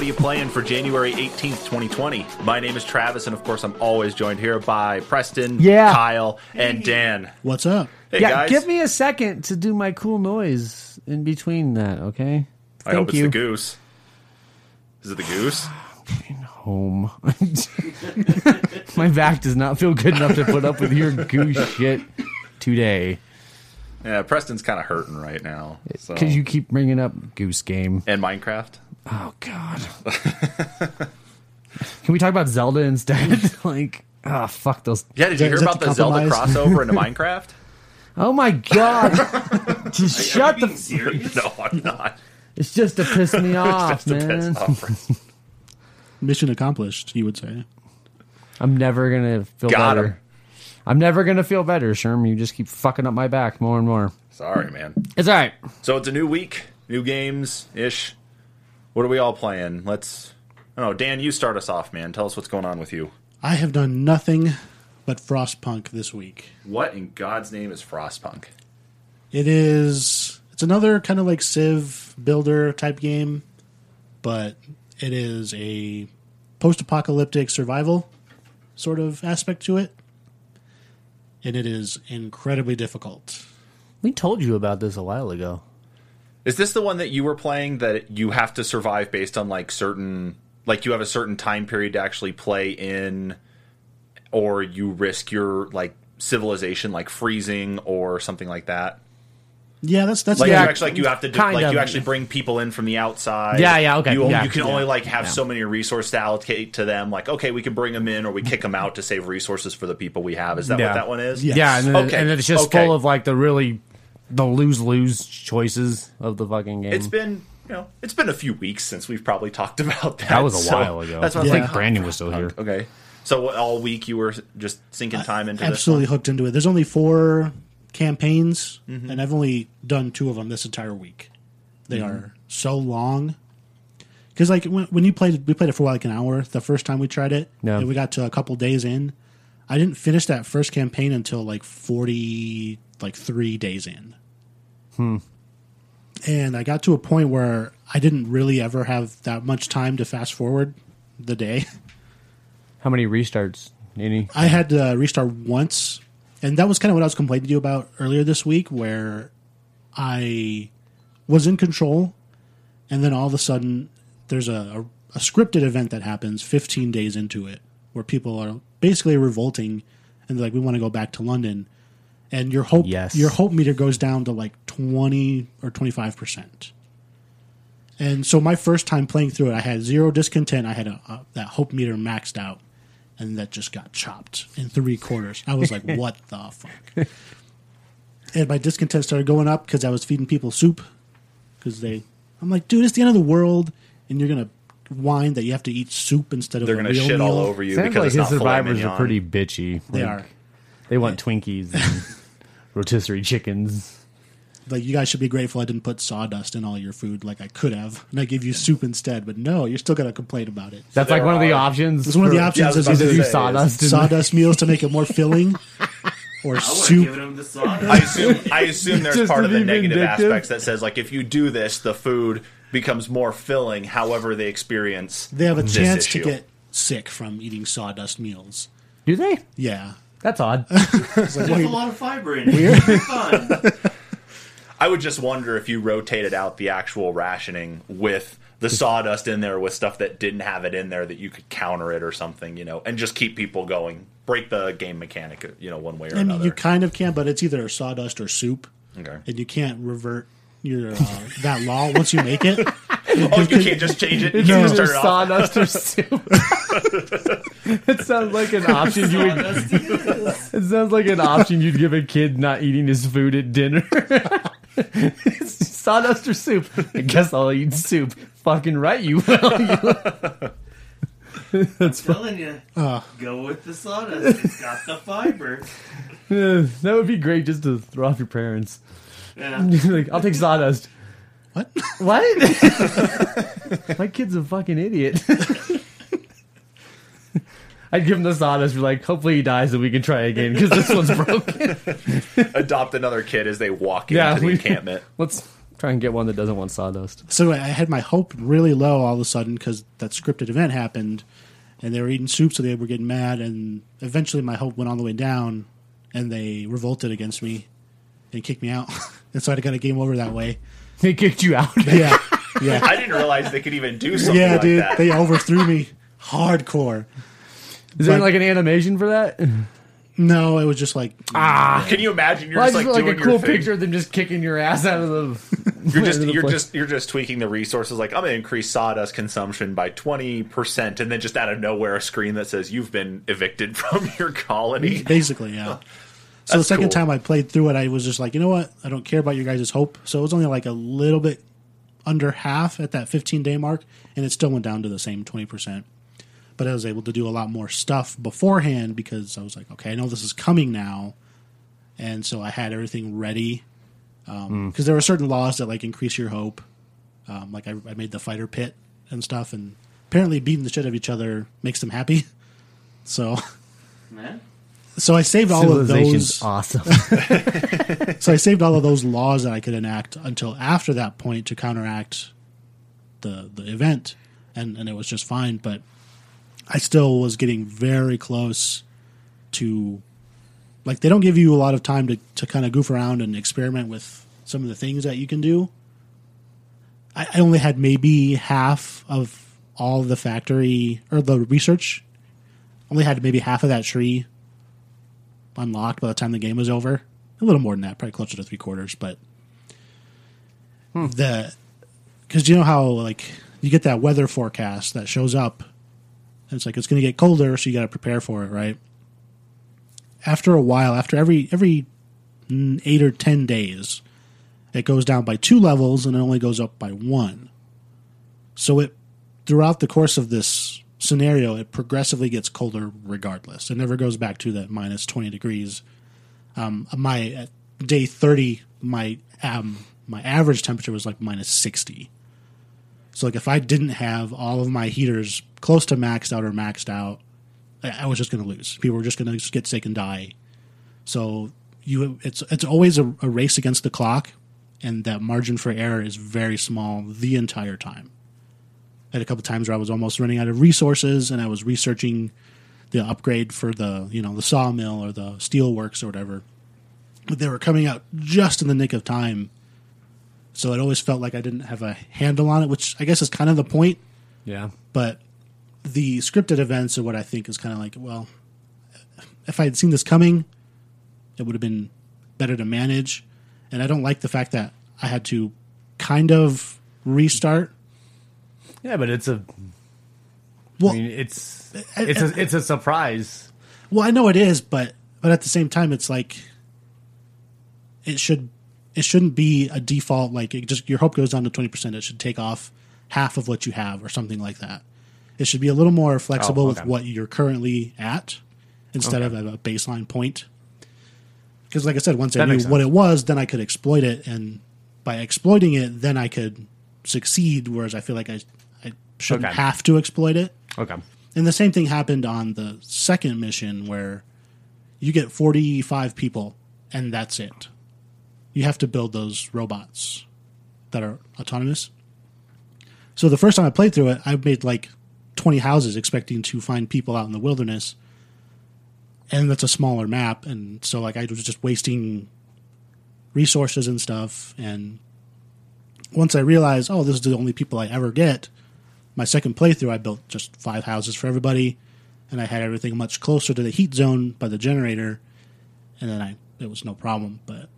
What Are You Playing for January 18th, 2020. My name is Travis, and of course, I'm always joined here by Preston, Yeah. Kyle, and Dan. What's up? Hey, yeah, guys. give me a second to do my cool noise in between that, okay? I hope Thank it's the goose. Is it the goose? Home. my back does not feel good enough to put up with your goose shit today. Yeah, Preston's kind of hurting right now. Eh, so. Because you keep bringing up Goose Game. And Minecraft? Oh, God. Can we talk about Zelda instead? like, ah, fuck those. Yeah, did you hear about the the Zelda compromise? crossover into Minecraft? Oh, my God. Just shut the. serious? no, I'm not. It's just to piss me off, Just a piss man. off, Mission accomplished, you would say. I'm never going to feel Got better. him. I'm never going to feel better, Sherm. You just keep fucking up my back more and more. Sorry, man. It's all right. So it's a new week, new games ish. What are we all playing? Let's. I don't know. Dan, you start us off, man. Tell us what's going on with you. I have done nothing but Frostpunk this week. What in God's name is Frostpunk? It is it's another kind of like Civ builder type game, but it is a post-apocalyptic survival sort of aspect to it. And it is incredibly difficult. We told you about this a while ago. Is this the one that you were playing that you have to survive based on like certain like you have a certain time period to actually play in or you risk your like civilization like freezing or something like that? Yeah, that's that's Like the- you actually like you have to do, like of. you actually bring people in from the outside. Yeah, yeah, okay, You, yeah, you can yeah, only like have yeah. so many resources to allocate to them. Like okay, we can bring them in or we kick them out to save resources for the people we have. Is that Yeah. what that one is? Yes. Yeah, and, then, Okay, and it's just okay. full of like the really the lose lose choices of the fucking game. It's been you know it's been a few weeks since we've probably talked about that. that was a so while ago. That's what I I think think. Brandon was still here. Okay, so all week you were just sinking time into absolutely this. hooked into it. There's only four campaigns, Mm-hmm. and I've only done two of them this entire week. They Mm-hmm. are so long. Because like when, when you played, we played it for like an hour the first time we tried it, Yeah. and we got to a couple days in. I didn't finish that first campaign until like forty, like three days in. Hmm. And I got to a point where I didn't really ever have that much time to fast forward the day. How many restarts? Any? I had to restart once, and that was kind of what I was complaining to you about earlier this week, where I was in control, and then all of a sudden there's a, a, a scripted event that happens 15 days into it, where people are basically revolting, and they're like, "We want to go back to London," and your hope Yes. your hope meter goes down to like 20 or 25 percent. And so my first time playing through it, I had zero discontent. I had a, a, that hope meter maxed out, and that just got chopped in three quarters. I was like, "What the fuck?" And my discontent started going up because I was feeding people soup. Because they, I'm like, dude, it's the end of the world, and you're gonna whine that you have to eat soup instead of They're gonna real shit meal. all over you Sounds because like it's his not survivors are pretty bitchy. They Like, are. They want Twinkies and rotisserie chickens. Like you guys should be grateful I didn't put sawdust in all your food like I could have, and I gave you soup instead. But no, you're still gonna complain about it. That's there like one of the options. It's one of the options Yeah, is either to do sawdust in sawdust meals to make it more filling, or I soup. him the sawdust. I assume I assume there's part of the negative vindictive. aspects that says like if you do this, the food becomes more filling. However, they experience They have a this chance to get sick from eating sawdust meals. Do they? Yeah, That's odd. It's like, There's wait, a lot of fiber in it. It's fun. I would just wonder if you rotated out the actual rationing with the sawdust in there with stuff that didn't have it in there that you could counter it or something, you know, and just keep people going. Break the game mechanic, you know, one way or I mean, another. you kind of can, but it's either sawdust or soup, okay. and you can't revert your uh, that law once you make it. Oh, you can't just change it. You It's can't either just turn it off. sawdust or soup. it sounds like an option you would. Sawdust it is. It sounds like an option you'd give a kid not eating his food at dinner. sawdust or soup? I guess I'll eat soup. Fucking right, you will. I'm telling you, Uh, go with the sawdust. It's got the fiber. Yeah, that would be great just to throw off your parents. Yeah. like, I'll take sawdust. what? What? My kid's a fucking idiot. I'd give him the sawdust. Be like, hopefully he dies and we can try again because this one's broken. Adopt another kid as they walk Yeah, into the we- encampment. Let's try and get one that doesn't want sawdust. So I had my hope really low all of a sudden because that scripted event happened, and they were eating soup, so they were getting mad, and eventually my hope went all the way down, and they revolted against me and kicked me out, and so I got a game over that way. They kicked you out. Yeah, yeah, I didn't realize they could even do something yeah, like dude. that. They overthrew me hardcore. Is there But- like an animation for that? No, it was just like Ah, Can you imagine? You're well, just just like like, doing a cool your thing. picture of them just kicking your ass out of the. You're just the you're place. just you're just tweaking the resources. Like I'm going to increase sawdust consumption by twenty percent, and then just out of nowhere, a screen that says you've been evicted from your colony. basically, yeah. So the That's second cool. time I played through it, I was just like, you know what? I don't care about your guys' hope. So it was only like a little bit under half at that 15 day mark, and it still went down to the same 20%. But I was able to do a lot more stuff beforehand because I was like, okay, I know this is coming now. And so I had everything ready. Because there were certain laws that like increase your hope. Um, like I, I made the fighter pit and stuff, and apparently beating the shit out of each other makes them happy. So, Man. so I saved all of those. awesome. So I saved all of those laws that I could enact until after that point to counteract the the event, and and it was just fine. But I still was getting very close to like they don't give you a lot of time to to kind of goof around and experiment with some of the things that you can do. I, I only had maybe half of all the factory or the research. Only had maybe half of that tree unlocked by the time the game was over. A little more than that, probably closer to three quarters. But hmm. the because you know how like you get that weather forecast that shows up, it's like it's going to get colder, so you got to prepare for it, right? After a while, after every every eight or ten days, it goes down by two levels, and it only goes up by one. So it throughout the course of this scenario, it progressively gets colder regardless. It never goes back to that minus twenty degrees um, my day 30 my um, my average temperature was like minus 60 so like if i didn't have all of my heaters close to maxed out or maxed out i, I was just going to lose. People were just going to get sick and die. So you it's it's always a, a race against the clock and that margin for error is very small the entire time. I had a couple times where i was almost running out of resources and i was researching the upgrade for the you know the sawmill or the steelworks or whatever. But they were coming out just in the nick of time. So it always felt like i didn't have a handle on it which i guess is kind of the point. Yeah. but the scripted events are what i think is kind of like well if i had seen this coming it would have been better to manage and i don't like the fact that i had to kind of restart Yeah, but it's a. well I mean, it's it's a it's a surprise. Well, I know it is, but but at the same time, it's like it should it shouldn't be a default like it just your hope goes down to twenty percent. It should take off half of what you have or something like that. It should be a little more flexible Oh, okay. with what you're currently at instead Okay. of at a baseline point. Because, like I said, once I knew what it was, then I could exploit it, and by exploiting it, then I could succeed. Whereas I feel like I I shouldn't Okay. have to exploit it. Okay. And the same thing happened on the second mission where you get 45 people and that's it. You have to build those robots that are autonomous. So the first time I played through it, I made like 20 houses expecting to find people out in the wilderness. And that's a smaller map. And so, like, I was just wasting resources and stuff. And once I realized, oh, this is the only people I ever get, my second playthrough, I built just five houses for everybody, and I had everything much closer to the heat zone by the generator, and then I it was no problem. But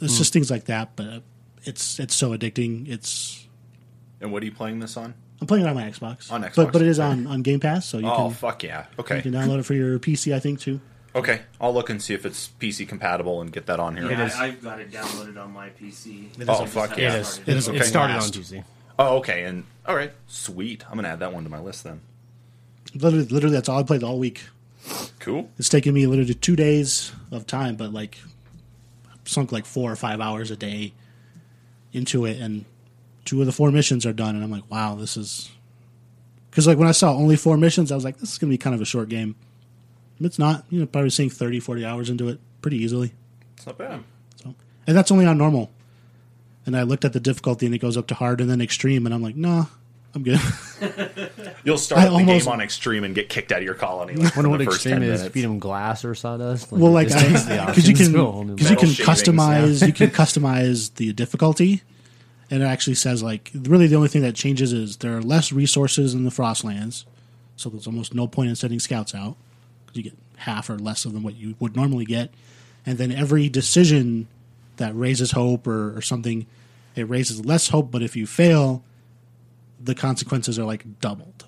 it's just hmm. things like that. But it's it's so addicting. It's And what are you playing this on? I'm playing it on my Xbox, On Xbox, but but it is on on Game Pass, so you Oh can fuck yeah! Okay, you can download it for your PC, I think too. okay. I'll look and see if it's PC compatible and get that on here. Yeah, is. I, I've got it downloaded on my PC. It is Oh, a- fuck yeah. haven't It is. started It is It started on blast. PC. Oh, okay. And all right, sweet. I'm gonna add that one to my list then. Literally, literally, that's all I played all week. Cool. It's taken me literally two days of time, but like sunk like four or five hours a day into it, and two of the four missions are done, and I'm like, wow, this is because like when I saw only four missions, I was like, this is gonna be kind of a short game. It's not, you know, probably seeing 30, 40 hours into it pretty easily. It's not bad. So, and that's only on normal. And I looked at the difficulty, and it goes up to hard and then extreme, and I'm like, nah, I'm good. You'll start I the almost- game on extreme and get kicked out of your colony. Like, Wonder what the first extreme 10 is. minutes. Feed them glass or sawdust. well, like just takes the because you can to a whole new because you can shavings, customize you can customize the difficulty, and it actually says like really the only thing that changes is there are less resources in the Frostlands, so there's almost no point in sending scouts out because you get half or less of them what you would normally get, and then every decision that raises hope or, or something, it raises less hope, but if you fail, the consequences are like doubled.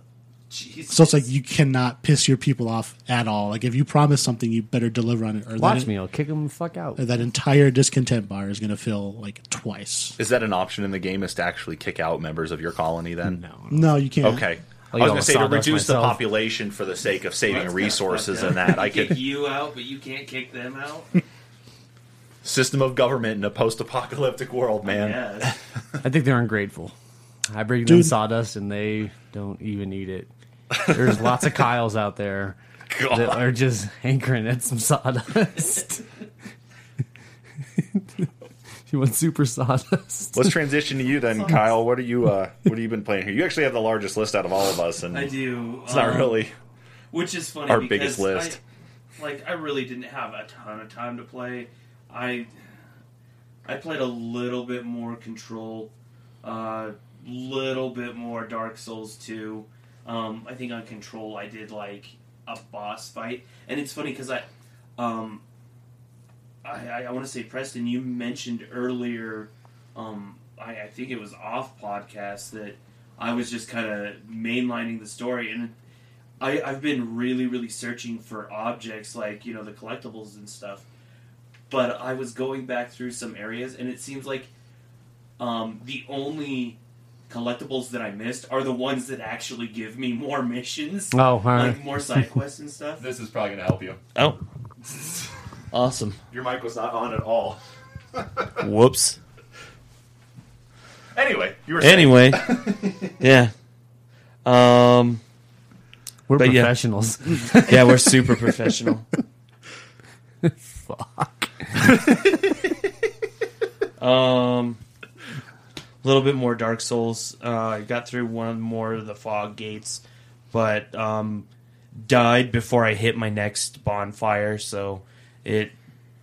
Jesus. So it's like you cannot piss your people off at all. Like if you promise something, you better deliver on it. Or Watch that, me, I'll kick them the fuck out. That entire discontent bar is going to fill like twice. Is that an option in the game? Is to actually kick out members of your colony? Then No, No, you can't. Okay. I'll I was going to say to sawdust reduce the population for the sake of saving That's resources and that. I could Kick you out, but you can't kick them out. system of government in a post-apocalyptic world, man. Yes. I think they're ungrateful. I bring them Dude. sawdust and they don't even eat it. There's lots of Kyles out there that are just hankering at some sawdust. you want super sawdust? Let's transition to you then, Kyle. What are you? Uh, what have you been playing here? You actually have the largest list out of all of us, and I do. it's not um, really which is funny our because biggest list. I, like I really didn't have a ton of time to play. I I played a little bit more Control, a little bit more Dark Souls 2. Um, I think on Control I did like a boss fight, and it's funny because I, um, I, I, want to say Preston, you mentioned earlier, um, I, I think it was off podcast that I was just kind of mainlining the story, and I, I've been really, really searching for objects like you know the collectibles and stuff. But I was going back through some areas, and it seems like um, the only collectibles that I missed are the ones that actually give me more missions, Oh, all right. like more side quests and stuff. This is probably going to help you. Oh, awesome! Your mic was not on at all. Whoops. Anyway, you were saying, Anyway, yeah. Um, We're but yeah. professionals. yeah, we're super professional. Fuck. Um, a little bit more Dark Souls. Uh, I got through one more of the fog gates, but um, died before I hit my next bonfire, so it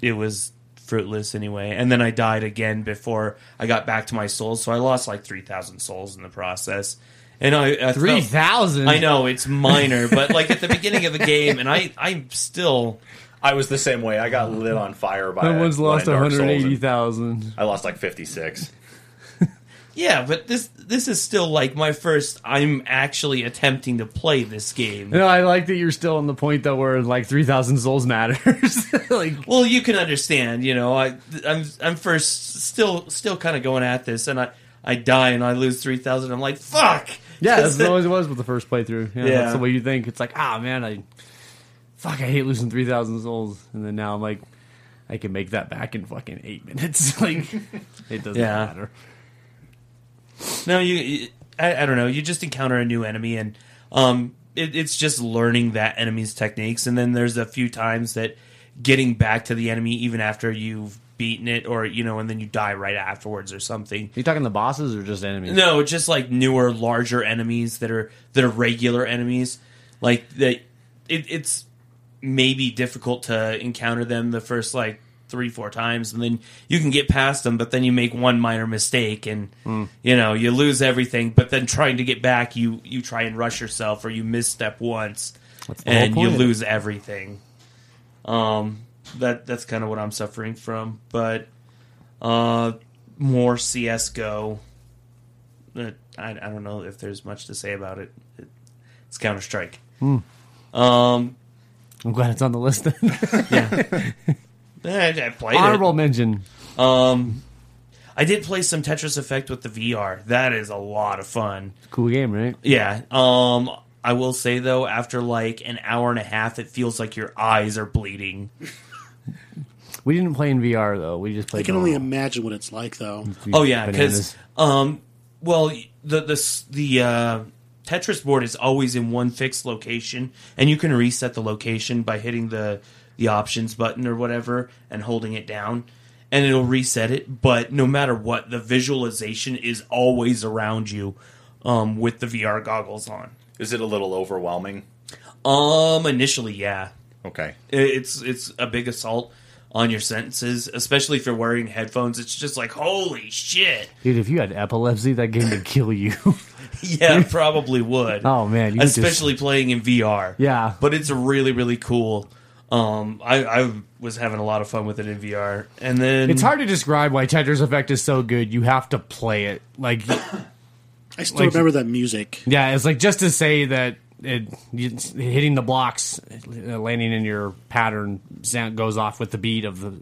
it was fruitless anyway. And then I died again before I got back to my souls, so I lost like three thousand souls in the process. And I, I Three thousand. I know it's minor, but like at the beginning of the game, and I I'm still I was the same way. I got lit on fire by That one's lost one one Dark Souls, hundred eighty and thousand. I lost like fifty six. Yeah, but this this is still like my first. I'm actually attempting to play this game. No, I like that you're still on the point though where like three thousand souls matters. like Well, you can understand, you know. I I'm I'm first still still kind of going at this, and I I die and I lose three thousand. I'm like fuck. Yeah, that's always it was with the first playthrough. Yeah, Yeah. that's the way you think. It's like, ah, man, I fuck, I hate losing three thousand souls, and then now I'm like, I can make that back in fucking eight minutes. like, it doesn't Yeah. matter. No, you. you- I, I don't know. You just encounter a new enemy, and um, it, it's just learning that enemy's techniques. And then there's a few times that getting back to the enemy even after you've beaten it, or you know, and then you die right afterwards or something. Are you talking the bosses or just enemies? No, just like newer, larger enemies that are that are regular enemies. Like that, it, it's maybe difficult to encounter them the first like three, four times, and then you can get past them. But then you make one minor mistake, and you know you lose everything. But then trying to get back, you you try and rush yourself, or you misstep once, That's the whole and you lose everything. Um, that that's kind of what I'm suffering from. But uh, more CS:GO. Uh, I, I don't know if there's much to say about it. it it's Counter Strike. Hmm. Um, I'm glad it's on the list. yeah, I, I played Honorable mention. Um, I did play some Tetris Effect with the VR. That is a lot of fun. Cool game, right? Yeah. Um I will say though, after like an hour and a half, it feels like your eyes are bleeding. We didn't play in VR though. We just played. I played. can only normal. imagine what it's like, though. Oh yeah, because um, well, the the the uh, Tetris board is always in one fixed location, and you can reset the location by hitting the the options button or whatever and holding it down, and it'll reset it. But no matter what, the visualization is always around you um, with the VR goggles on. Is it a little overwhelming? Um, initially, yeah, Okay. It's it's a big assault on your sentences, especially if you're wearing headphones. It's just like holy shit. Dude, if you had epilepsy, that game would kill you. Yeah, probably would. oh man, you just- especially playing in VR. Yeah. but it's really really cool. Um, I, I was having a lot of fun with it in VR, and then It's hard to describe why Tetris Effect is so good. You have to play it. Like, I still Like- remember that music. yeah, it's like just to say that it you, hitting the blocks, uh, landing in your pattern sound goes off with the beat of the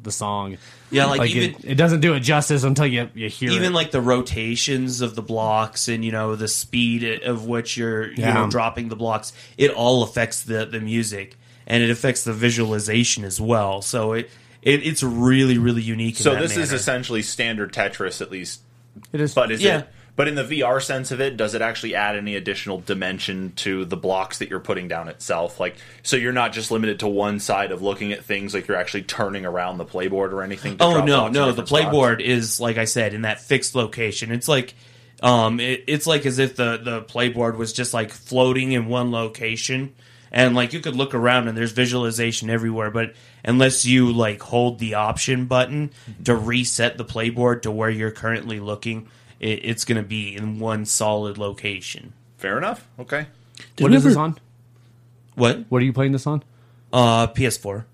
the song. Yeah, like, even it, it doesn't do it justice until you you hear it. even it. like the rotations of the blocks and you know the speed of which you're you Yeah. know dropping the blocks. It all affects the the music and it affects the visualization as well. So it. It, it's really, really unique. In So that this is essentially standard Tetris, at least. it is. But is Yeah. it? But in the VR sense of it, does it actually add any additional dimension to the blocks that you're putting down itself? Like, so you're not just limited to one side of looking at things, like you're actually turning around the playboard or anything. To Oh no, no, the different spots? playboard is like I said in that fixed location. It's like um it, it's like as if the the playboard was just like floating in one location and like you could look around and there's visualization everywhere, but unless you like hold the option button to reset the playboard to where you're currently looking, it, it's going to be in one solid location. Fair enough. Okay. Did what we is ever- this on? What? What are you playing this on? Uh PS4.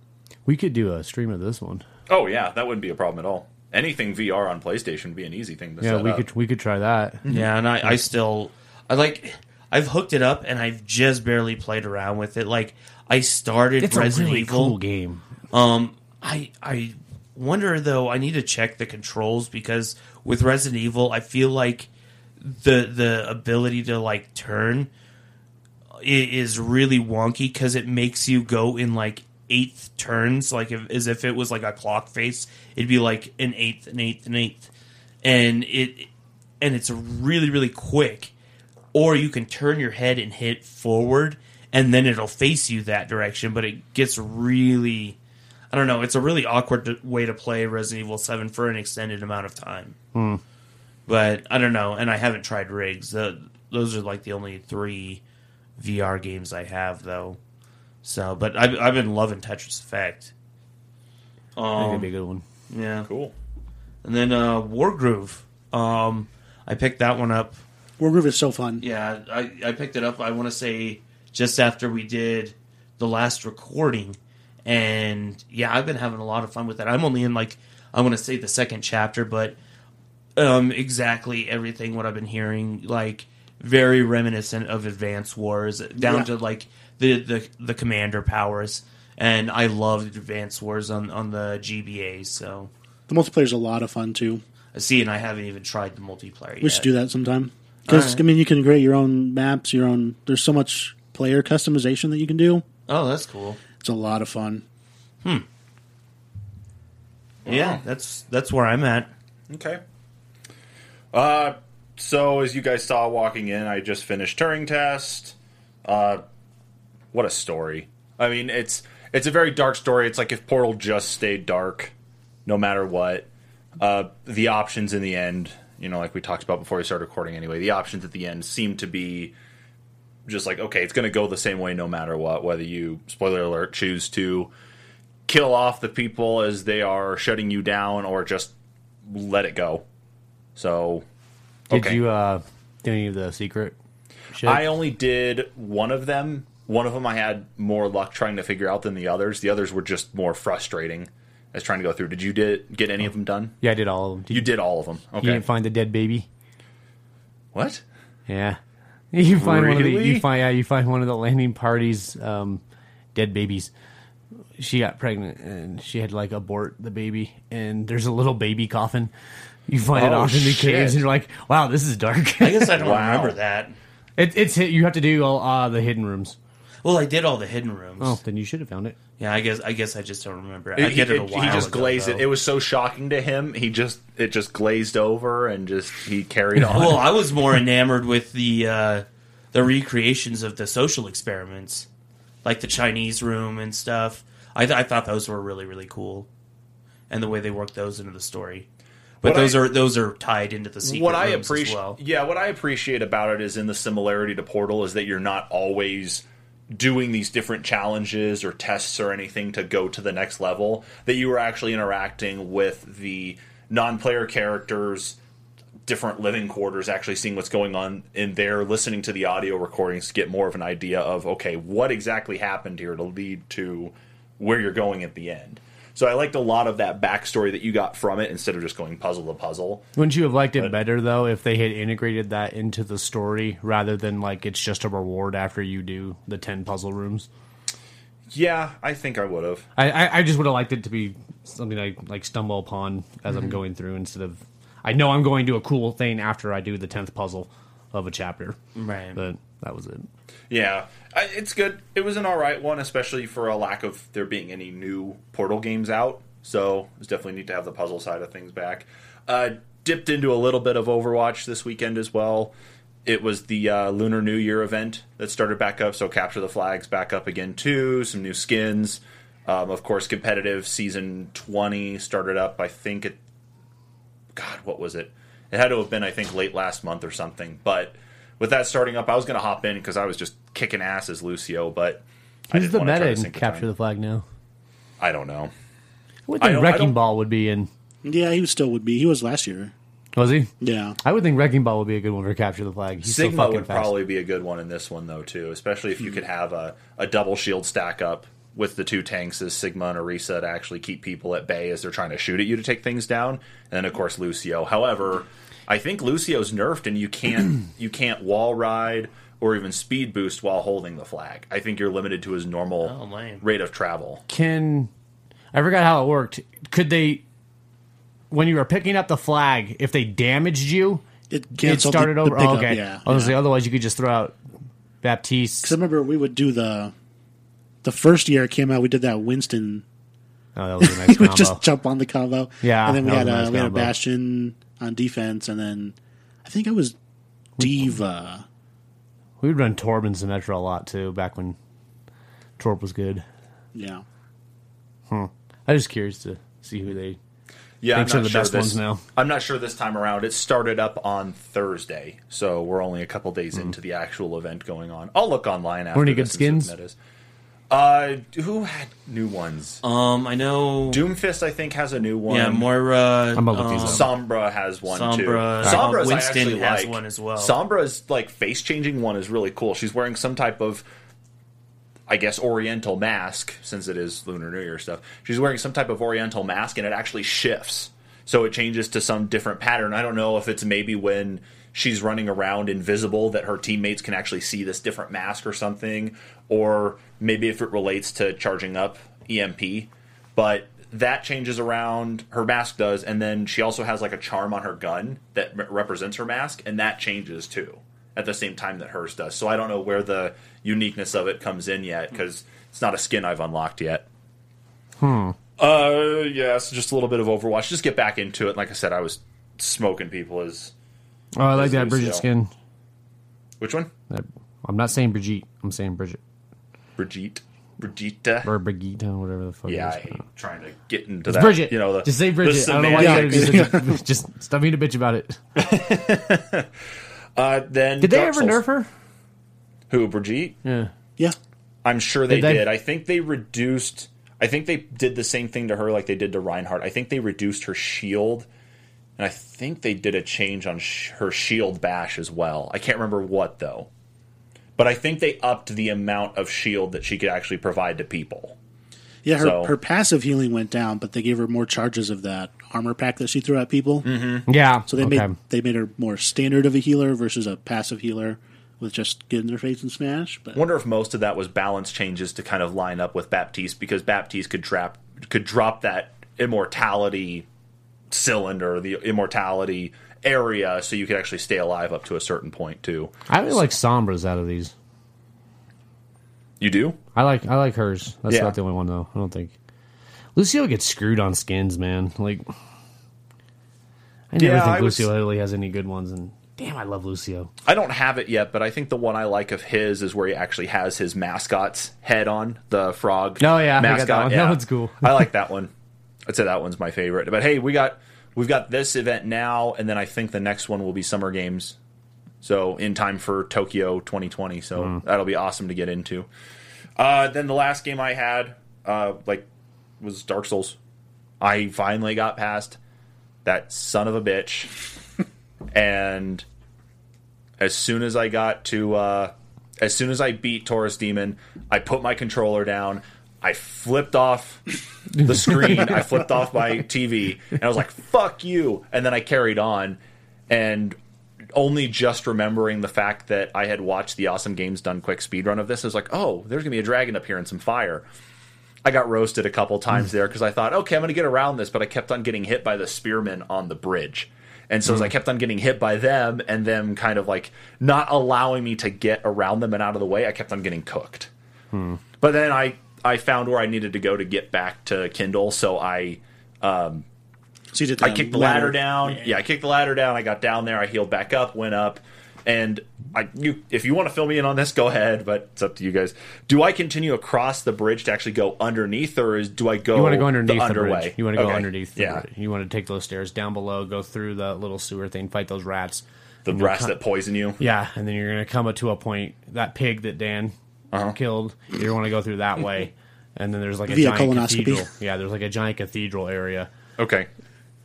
We could do a stream of this one. Oh yeah, that wouldn't be a problem at all. Anything VR on PlayStation would be an easy thing to Yeah, set we up. could we could try that. Yeah, and I, I still I like I've hooked it up and I've just barely played around with it. Like I started It's a Resident really Evil. cool game. Um I I wonder though, I need to check the controls because with Resident Evil I feel like the the ability to like turn is really wonky because it makes you go in like eighth turns, like if, as if it was like a clock face. It'd be like an eighth, an eighth, an eighth, and it and it's really really quick. Or you can turn your head and hit forward, and then it'll face you that direction. But it gets really, I don't know. It's a really awkward to- way to play Resident Evil Seven for an extended amount of time. But I don't know, and I haven't tried rigs. The, those are like the only three VR games I have, though. So, but I've, I've been loving Tetris Effect. I think it'd Um, be a good one. yeah, Cool. and then uh, Wargroove. Um, I picked that one up. Wargroove is so fun. Yeah, I, I picked it up. I want to say just after we did the last recording, and yeah, I've been having a lot of fun with it. I'm only in like I want to say the second chapter, but um, exactly everything what I've been hearing, like very reminiscent of Advance Wars, down Yeah. to like the, the the commander powers. And I loved Advance Wars on on the GBA. So The multiplayer's a lot of fun too. I see, and I haven't even tried the multiplayer. We yet. should do that sometime. Because Alright. I mean, you can create your own maps, your own. There's so much player customization that you can do. Oh, that's cool. It's a lot of fun. Yeah, that's that's where I'm at. Okay. Uh, so as you guys saw walking in, I just finished Turing test. Uh, what a story! I mean, it's it's a very dark story. It's like if Portal just stayed dark, no matter what. Uh, the options in the end, you know, like we talked about before we started recording. Anyway, the options at the end seem to be just like okay, it's going to go the same way no matter what. Whether you spoiler alert choose to kill off the people as they are shutting you down, or just let it go. So, Did you uh, do any of the secret shit? I only did one of them. One of them I had more luck trying to figure out than the others. The others were just more frustrating as trying to go through. Did you did get any of them done? yeah, I did all of them. Did You did all of them. You Okay. didn't find the dead baby. what? Yeah, you find one of the you find yeah you find one of the landing parties um, dead babies. She got pregnant and she had to, like abort the baby, and there's a little baby coffin You find it Oh, off in the caves, and you're like, "Wow, this is dark." I guess I don't Wow. remember that. it, it's. You have to do uh, the hidden rooms. Well, I did all the hidden rooms. Oh, then you should have found it. Yeah, I guess I guess I just don't remember. I did it, it- a while. he just ago, glazed it. though. It was so shocking to him. He just it just glazed over and just he carried on. Well, I was more enamored with the uh, the recreations of the social experiments, like the Chinese room and stuff. I, th- I thought those were really really cool, and the way they worked those into the story. But What those I- are those are tied into the secret what I rooms as appreciate, well. yeah, what I appreciate about it is in the similarity to Portal is that you're not always doing these different challenges or tests or anything to go to the next level. That you are actually interacting with the non-player characters, different living quarters, actually seeing what's going on in there, listening to the audio recordings to get more of an idea of okay, what exactly happened here to lead to where you're going at the end. So I liked a lot of that backstory that you got from it instead of just going puzzle to puzzle. Wouldn't you have liked it better though if they had integrated that into the story rather than like it's just a reward after you do the ten puzzle rooms? Yeah, I think I would have. I, I, I just would have liked it to be something I like stumble upon as Mm-hmm. I'm going through instead of I know I'm going to a cool thing after I do the tenth puzzle of a chapter. Right. But that was it. Yeah, I, it's good. It was an all right one, especially for a lack of there being any new Portal games out. So it's definitely neat to have the puzzle side of things back. Uh, dipped into a little bit of Overwatch this weekend as well. It was the uh, Lunar New Year event that started back up, so capture the flags back up again too. Some new skins, um, of course. Competitive season twenty started up. I think it. God, what was it? It had to have been, I think, late last month or something. But with that starting up, I was going to hop in because I was just kicking ass as Lucio. But I Who's the wanna try meta to in sink the Capture the Flag now? I don't know. I would think I Wrecking don't- Ball would be in. Yeah, he still would be. He was last year. Was he? Yeah. I would think Wrecking Ball would be a good one for Capture the Flag. He's Sigma fucking would fast. probably be a good one in this one though too, especially if you hmm. could have a, a double shield stack up with the two tanks as Sigma and Orisa to actually keep people at bay as they're trying to shoot at you to take things down, and then of course Lucio. However, I think Lucio's nerfed and you can't you can't wall ride or even speed boost while holding the flag. I think you're limited to his normal Oh, lame. rate of travel. Can I forgot how it worked? Could they, when you were picking up the flag, if they damaged you, It it canceled started the, over? The Oh, pickup, okay. Yeah. I was yeah. say, otherwise you could just throw out Baptiste. Because I remember we would do the the first year it came out. We did that Winston. Oh, that was a nice we would combo. just jump on the combo. Yeah, and then we that had was a a nice we had a combo. Bastion on defense, and then I think I was Diva. We would run Torb and Symmetra a lot too, back when Torb was good. Yeah, Hmm. I was just curious to see who they. Yeah, Think I'm so not the sure best this, ones now. I'm not sure this time around. It started up on Thursday, so we're only a couple days into the actual event going on. I'll look online after. Were any this good skins? what that is. Uh, who had new ones? Um, I know. Doomfist, I think, has a new one. yeah, Moira. I'm gonna look these um, up. Sombra has one Sombra, too. Sombra, Sombra's I Winston actually has like. one as well. Sombra's like face changing one is really cool. She's wearing some type of, I guess, Oriental mask since it is Lunar New Year stuff. She's wearing some type of Oriental mask and it actually shifts, so it changes to some different pattern. I don't know if it's maybe when she's running around invisible that her teammates can actually see this different mask or something, or maybe if it relates to charging up EMP, but that changes around her mask does and then she also has like a charm on her gun that m- represents her mask and that changes too at the same time that hers does. So i don't know where the uniqueness of it comes in yet because it's not a skin i've unlocked yet. Hmm. Uh yeah so just a little bit of overwatch. Just get back into it. Like i said i was smoking people as Oh, I like that. Bridget skin. which one? I'm not saying Brigitte. I'm saying Bridget brigitte brigitte or Brigitte, whatever the fuck. yeah it i hate trying to get into It's that Bridget. you know the, just say the Bridget. I don't know why you gotta be semantics. such a, just stop being a bitch about it. uh then Did they Dark ever Souls. nerf her? who brigitte Yeah. yeah. I'm sure they Did they? did. I think they reduced. I think they did the same thing to her like they did to Reinhardt. I think they reduced her shield, and I think they did a change on sh- her shield bash as well. I can't remember what though, but I think they upped the amount of shield that she could actually provide to people. Yeah, her, So- her passive healing went down, but they gave her more charges of that armor pack that she threw at people. Mm-hmm. Yeah. So they okay. made they made her more standard of a healer versus a passive healer with just get in their face and smash. But I wonder if most of that was balance changes to kind of line up with Baptiste because Baptiste could drop could drop that immortality cylinder, the immortality area, so you could actually stay alive up to a certain point too. I really like Sombras out of these. You do? I like I like hers. That's Yeah. not the only one though. I don't think Lucio gets screwed on skins, man. Like I never Yeah, think I was- Lucio really has any good ones. And damn, I love Lucio. I don't have it yet, but I think the one I like of his is where he actually has his mascot's head on the frog. Oh, yeah, mascot. that one. That one's cool. I like that one. I'd say that one's my favorite. But hey, we got we've got this event now, and then I think the next one will be Summer Games. So in time for Tokyo 2020. So Hmm. that'll be awesome to get into. Uh, then the last game I had, uh, like, was Dark Souls. I finally got past that son of a bitch, and as soon as I got to, uh, as soon as I beat Taurus Demon, I put my controller down. I flipped off the screen. I flipped off my TV, and I was like, "Fuck you!" And then I carried on, and only just remembering the fact that I had watched the Awesome Games Done Quick speedrun of this, I was like, "Oh, there's gonna be a dragon up here and some fire." I got roasted a couple times there because I thought, okay, I'm going to get around this, but I kept on getting hit by the spearmen on the bridge. And so as I mm. kept on getting hit by them and them kind of like not allowing me to get around them and out of the way, I kept on getting cooked. Hmm. But then I I found where I needed to go to get back to Kindle, so I um, So you did I the kicked the ladder, down. Yeah. I kicked the ladder down. I got down there. I healed back up, went up, and I. You, if you want to fill me in on this, go ahead. But it's up to you guys. Do I continue across the bridge to actually go underneath, or is do I go? You want to go underneath the, the, bridge. You want to go Okay. underneath. The Yeah, bridge. You want to take those stairs down below, go through the little sewer thing, fight those rats. the rats co- that poison you. Yeah, and then you're gonna come up to a point that pig that Dan Uh-huh. killed. You want to go through that way, and then there's like a Via giant cathedral. Yeah, there's like a giant cathedral area. Okay.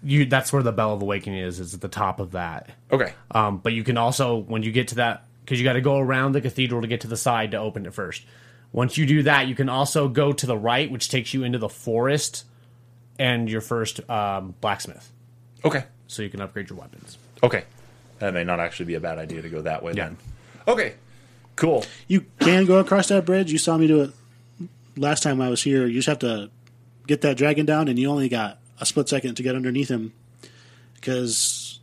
You that's where the Bell of Awakening is. Is at the top of that. Okay. Um, but you can also when you get to that because you got to go around the cathedral to get to the side to open it first. Once you do that, you can also go to the right, which takes you into the forest and your first um, blacksmith, Okay. so you can upgrade your weapons. Okay. That may not actually be a bad idea to go that way Yeah. then. Okay. Cool. You can go across that bridge. You saw me do it last time I was here. You just have to get that dragon down, and you only got a split second to get underneath him because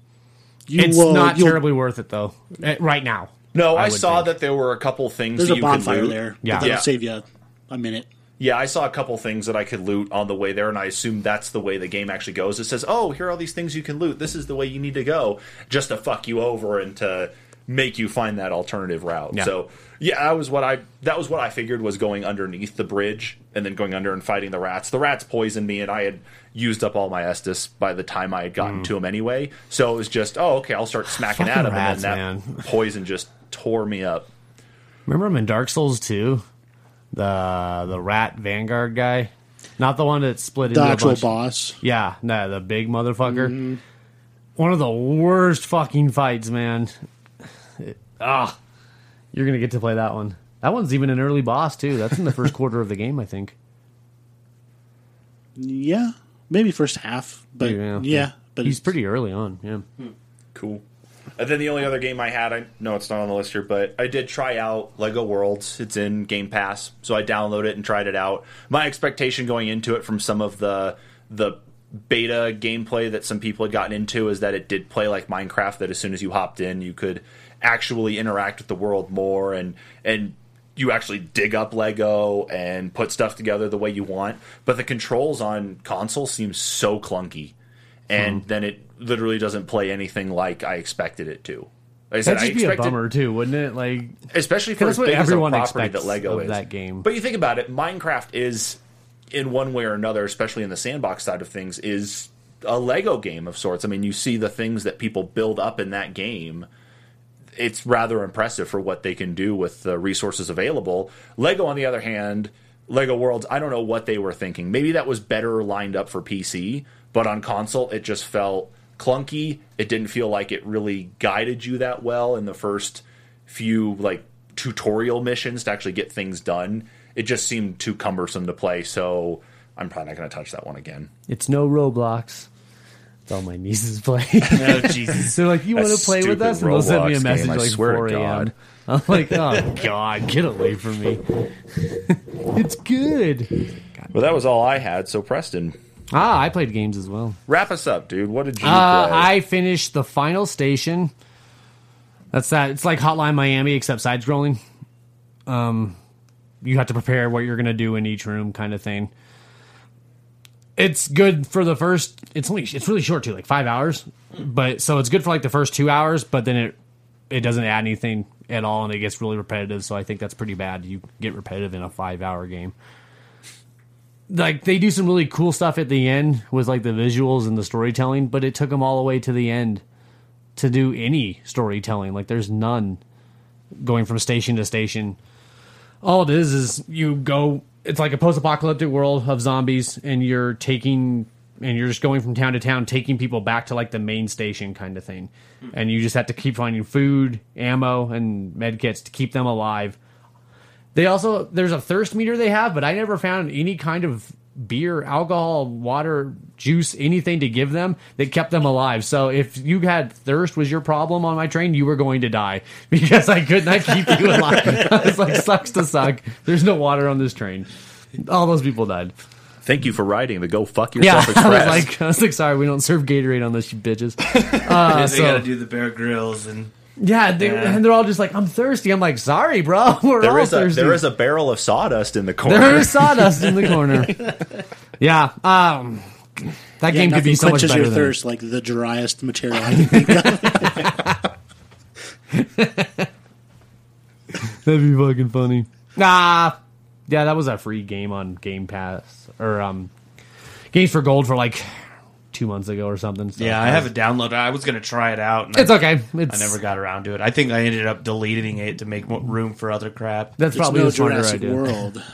you It's will. not terribly worth it though, eh, right now. No, I, would saw think. that there were a couple things There's that a you bonfire could loot. there. Yeah. that'll Yeah. save you a minute. Yeah, I saw a couple things that I could loot on the way there, and I assume that's the way the game actually goes. It says, "Oh, here are all these things you can loot. This is the way you need to go," just to fuck you over and to make you find that alternative route. Yeah. So, yeah, that was what I that was what I figured was going underneath the bridge and then going under and fighting the rats. The rats poisoned me, and I had used up all my Estus by the time I had gotten to them anyway. So it was just, oh, okay, I'll start smacking at Fucking them, rats, and then that man. poison just tore me up. Remember him in Dark Souls 2? The the rat vanguard guy? Not the one that split The into actual a bunch. boss. Yeah, no, the big motherfucker. Mm-hmm. One of the worst fucking fights, man. It- Ah, you're gonna get to play that one. That one's even an early boss too. That's in the first quarter of the game, I think. Yeah, maybe first half, but Yeah. yeah, but He's it's- pretty early on. Yeah, Cool. And then the only other game I had, I know it's not on the list here, but I did try out Lego Worlds. It's in Game Pass, so I downloaded it and tried it out. My expectation going into it from some of the the beta gameplay that some people had gotten into is that it did play like Minecraft. That as soon as you hopped in, you could actually interact with the world more and and you actually dig up Lego and put stuff together the way you want. But the controls on console seem so clunky, and Hmm. then it literally doesn't play anything like I expected it to. Like I said, that'd I just be a bummer too, wouldn't it? Like, especially for that's what everyone property expects that Lego is. that game. But you think about it, Minecraft is, in one way or another, especially in the sandbox side of things, is a Lego game of sorts. I mean, you see the things that people build up in that game. It's rather impressive for what they can do with the resources available. Lego, on the other hand, Lego Worlds, I don't know what they were thinking. Maybe that was better lined up for PC, but on console, it just felt clunky. It didn't feel like it really guided you that well in the first few like tutorial missions to actually get things done. It just seemed too cumbersome to play, so I'm probably not going to touch that one again. it's no Roblox. It's all my nieces play. oh Jesus. They're like, "You want to play with us?" And they'll send me a Roblox message game, I like swear to 4 a.m. God. I'm like, "Oh God, get away from me!" it's good. Well, that was all I had. So, Preston, Ah, I played games as well. Wrap us up, dude. What did you Uh, play? I finished the final station. That's that. It's like Hotline Miami except side scrolling. Um, you have to prepare what you're gonna do in each room, kind of thing. It's good for the first. It's only. It's really short too, like five hours. But so it's good for like the first two hours, but then it it doesn't add anything at all, and it gets really repetitive. So I think that's pretty bad. You get repetitive in a five hour game like they do some really cool stuff at the end with like the visuals and the storytelling, but it took them all the way to the end to do any storytelling. Like there's none going from station to station. All it is is you go. It's like a post-apocalyptic world of zombies, and you're taking and you're just going from town to town, taking people back to like the main station kind of thing. And you just have to keep finding food, ammo, and medkits to keep them alive. They also there's a thirst meter they have, but I never found any kind of beer, alcohol, water, juice, anything to give them that kept them alive. So if you had thirst was your problem on my train, you were going to die because I could not keep you alive. I was like, sucks to suck. There's no water on this train. All those people died. Thank you for riding the Go Fuck Yourself Yeah, Yourself I was like, I was like, sorry, we don't serve Gatorade on this, you bitches. they Uh, so- gotta do the Bear Grylls and Yeah, they, Yeah. and they're all just like, I'm thirsty. I'm like, sorry, bro. We're there all is a thirsty. there is a barrel of sawdust in the corner. There is sawdust in the corner. Yeah, um, that Yeah, game could be so much quenches better your than thirst like the driest material I can think of. that'd be fucking funny. Nah, yeah, that was a free game on Game Pass or um, Games for Gold for like two months ago or something. So yeah, I have it downloaded. I was gonna try it out. And It's I, okay. It's, I never got around to it. I think I ended up deleting it to make room for other crap. That's It's probably no the smarter Jurassic idea. World.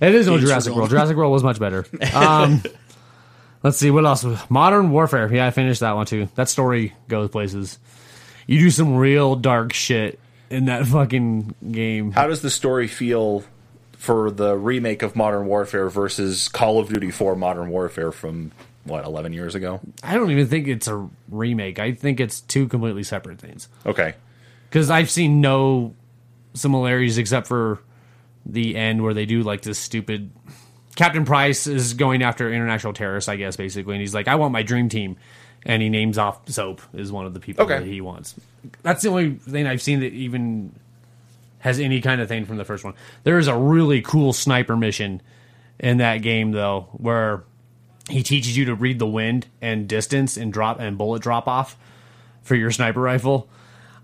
It is no Games Jurassic World. Jurassic World was much better. Um, let's see what else. Modern Warfare. Yeah, I finished that one too. That story goes places. You do some real dark shit in that fucking game. How does the story feel for the remake of Modern Warfare versus Call of Duty 4 Modern Warfare from what 11 years ago? I don't even think it's a remake. I think it's two completely separate things. Okay. Because I've seen no similarities except for the end where they do like this stupid. Captain Price is going after international terrorists, I guess, basically, and he's like, "I want my dream team," and he names off Soap is one of the people Okay. that he wants. That's the only thing I've seen that even has any kind of thing from the first one. There is a really cool sniper mission in that game, though, where he teaches you to read the wind and distance and drop and bullet drop off for your sniper rifle.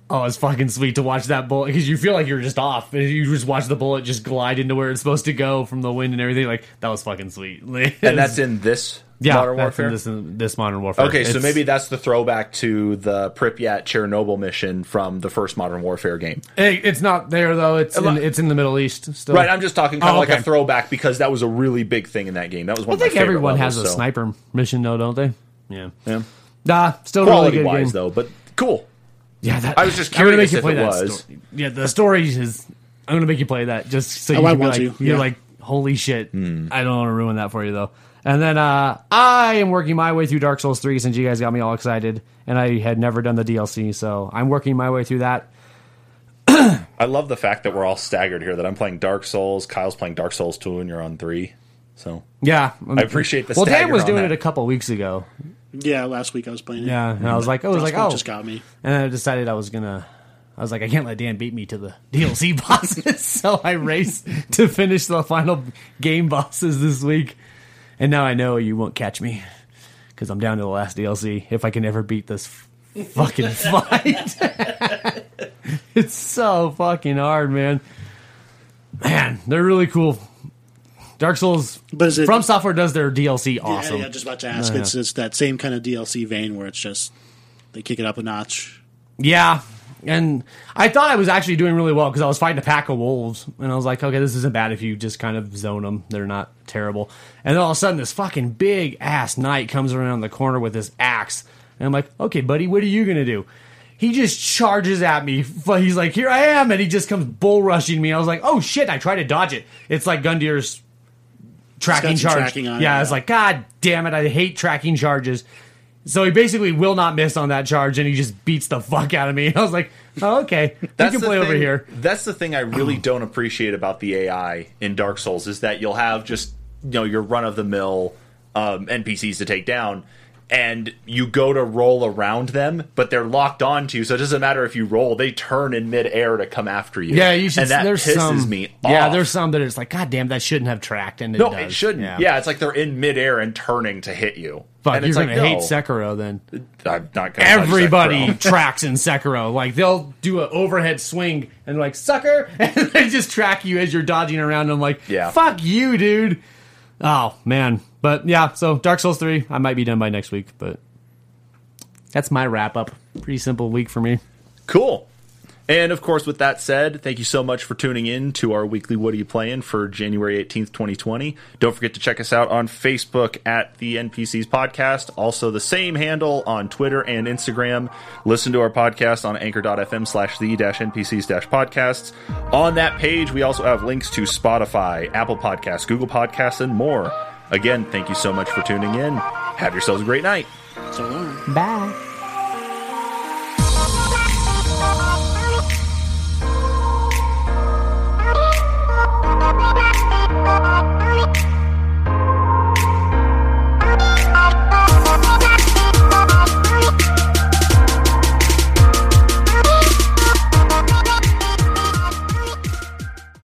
Oh, it's fucking sweet to watch that bullet because you feel like you're just off, and you just watch the bullet just glide into where it's supposed to go from the wind and everything. Like that was fucking sweet. And that's in this yeah, Modern that's in Warfare. this, this modern warfare. Okay, so maybe that's the throwback to the Pripyat Chernobyl mission from the first Modern Warfare game. Hey, it's not there though. It's in, it's in the Middle East still. Right, I'm just talking kind Oh, of like okay. a throwback because that was a really big thing in that game. That was one I of my think favorite everyone levels, has a so- sniper mission though, don't they? Yeah. Yeah. Nah, still a really Quality good wise game. though, but cool. Yeah, that, I was just I'm gonna curious make you if play it that was. story. Yeah, the story is. I'm gonna make you play that just so Oh, you I can be want like, to, you're yeah. like, holy shit! Hmm. I don't want to ruin that for you though. And then uh, I am working my way through Dark Souls 3 since you guys got me all excited, and I had never done the DLC, so I'm working my way through that. I love the fact that we're all staggered here. That I'm playing Dark Souls, Kyle's playing Dark Souls two, and you're on three. So Yeah, I appreciate the Well, Dan was on doing that. it a couple weeks ago, Yeah, last week I was playing it. Yeah, and I was like, I was like, Frostpunk oh, just got me. and I decided I was gonna. I was like, I can't let Dan beat me to the DLC bosses, so I raced to finish the final game bosses this week. And now I know you won't catch me because I'm down to the last DLC. If I can ever beat this f- fucking fight, it's so fucking hard, man. Man, they're really cool. Dark Souls But is it From Software does their DLC Yeah, awesome. Yeah, just about to ask. Oh, yeah. It's it's that same kind of DLC vein where it's just they kick it up a notch. Yeah. And I thought I was actually doing really well because I was fighting a pack of wolves. And I was like, okay, this isn't bad if you just kind of zone them. They're not terrible. And then all of a sudden, this fucking big ass knight comes around the corner with his axe. And I'm like, okay, buddy, what are you going to do? He just charges at me. He's like, here I am. And he just comes bull rushing me. I was like, oh shit, I try to dodge it. It's like Gundyr's tracking charge. tracking on it, yeah, I was like, God damn it, I hate tracking charges. So he basically will not miss on that charge, and he just beats the fuck out of me. I was like, "Oh, okay, you can the play over here." That's the thing I really don't appreciate about the AI in Dark Souls is that you'll have just you know your run of the mill um, NPCs to take down. And you go to roll around them, but they're locked onto you, so it doesn't matter if you roll; they turn in midair to come after you. Yeah, you should. And that there's pisses some, me. Yeah, there's some that it's like, God damn, that shouldn't have tracked, and it no, does. it shouldn't. Yeah. it's like they're in midair and turning to hit you. Fuck, and you're gonna like, hate no, Sekiro then. I'm not gonna Everybody tracks in Sekiro. Like they'll do an overhead swing and like sucker, and they just track you as you're dodging around. And I'm like, Yeah. fuck you, dude. Oh man, but yeah. So Dark Souls three, I might be done by next week, but that's my wrap up. Pretty simple week for me. Cool. And of course, with that said, thank you so much for tuning in to our weekly What Are You Playing for January 18th, 2020. Don't forget to check us out on Facebook at the NPCs Podcast. Also, the same handle on Twitter and Instagram. Listen to our podcast on anchor.fm slash the dash NPCs dash podcasts. On that page, we also have links to Spotify, Apple Podcasts, Google Podcasts, and more. Again, thank you so much for tuning in. Have yourselves a great night. So long. Bye.